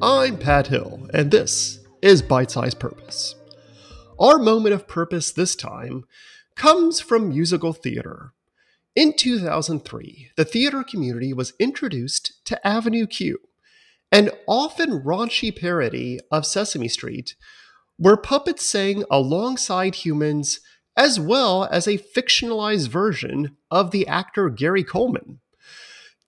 I'm Pat Hill, and this is Bite Size Purpose. Our moment of purpose this time comes from musical theater. In 2003, the theater community was introduced to Avenue Q, an often raunchy parody of Sesame Street, where puppets sang alongside humans as well as a fictionalized version of the actor Gary Coleman.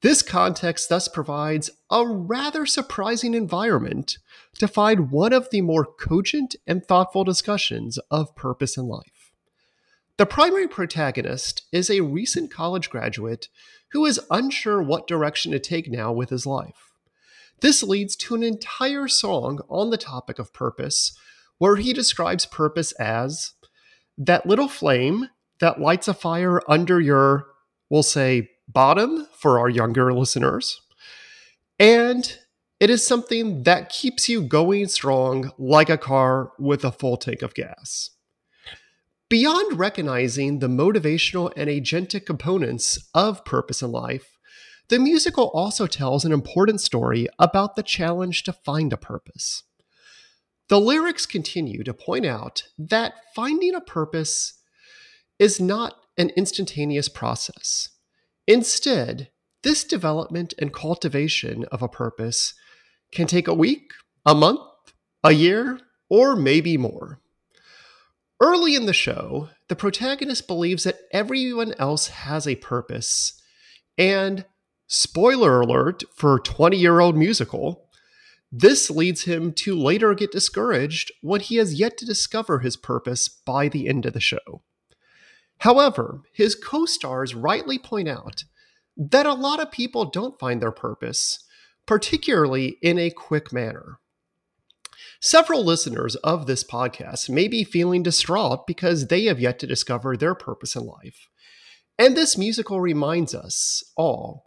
This context thus provides a rather surprising environment to find one of the more cogent and thoughtful discussions of purpose in life. The primary protagonist is a recent college graduate who is unsure what direction to take now with his life. This leads to an entire song on the topic of purpose, where he describes purpose as that little flame that lights a fire under your, we'll say, bottom for our younger listeners. And it is something that keeps you going strong like a car with a full tank of gas. Beyond recognizing the motivational and agentic components of purpose in life, the musical also tells an important story about the challenge to find a purpose. The lyrics continue to point out that finding a purpose is not an instantaneous process. Instead, this development and cultivation of a purpose can take a week, a month, a year, or maybe more. Early in the show, the protagonist believes that everyone else has a purpose, and spoiler alert for 20 year old musical, this leads him to later get discouraged when he has yet to discover his purpose by the end of the show. However, his co stars rightly point out that a lot of people don't find their purpose, particularly in a quick manner. Several listeners of this podcast may be feeling distraught because they have yet to discover their purpose in life. And this musical reminds us all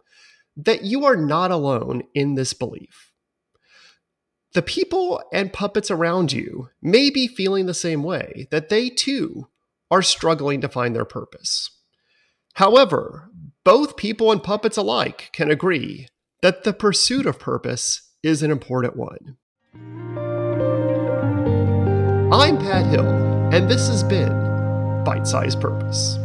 that you are not alone in this belief. The people and puppets around you may be feeling the same way, that they too are struggling to find their purpose. However, both people and puppets alike can agree that the pursuit of purpose is an important one. I'm Pat Hill, and this has been Bite Size Purpose.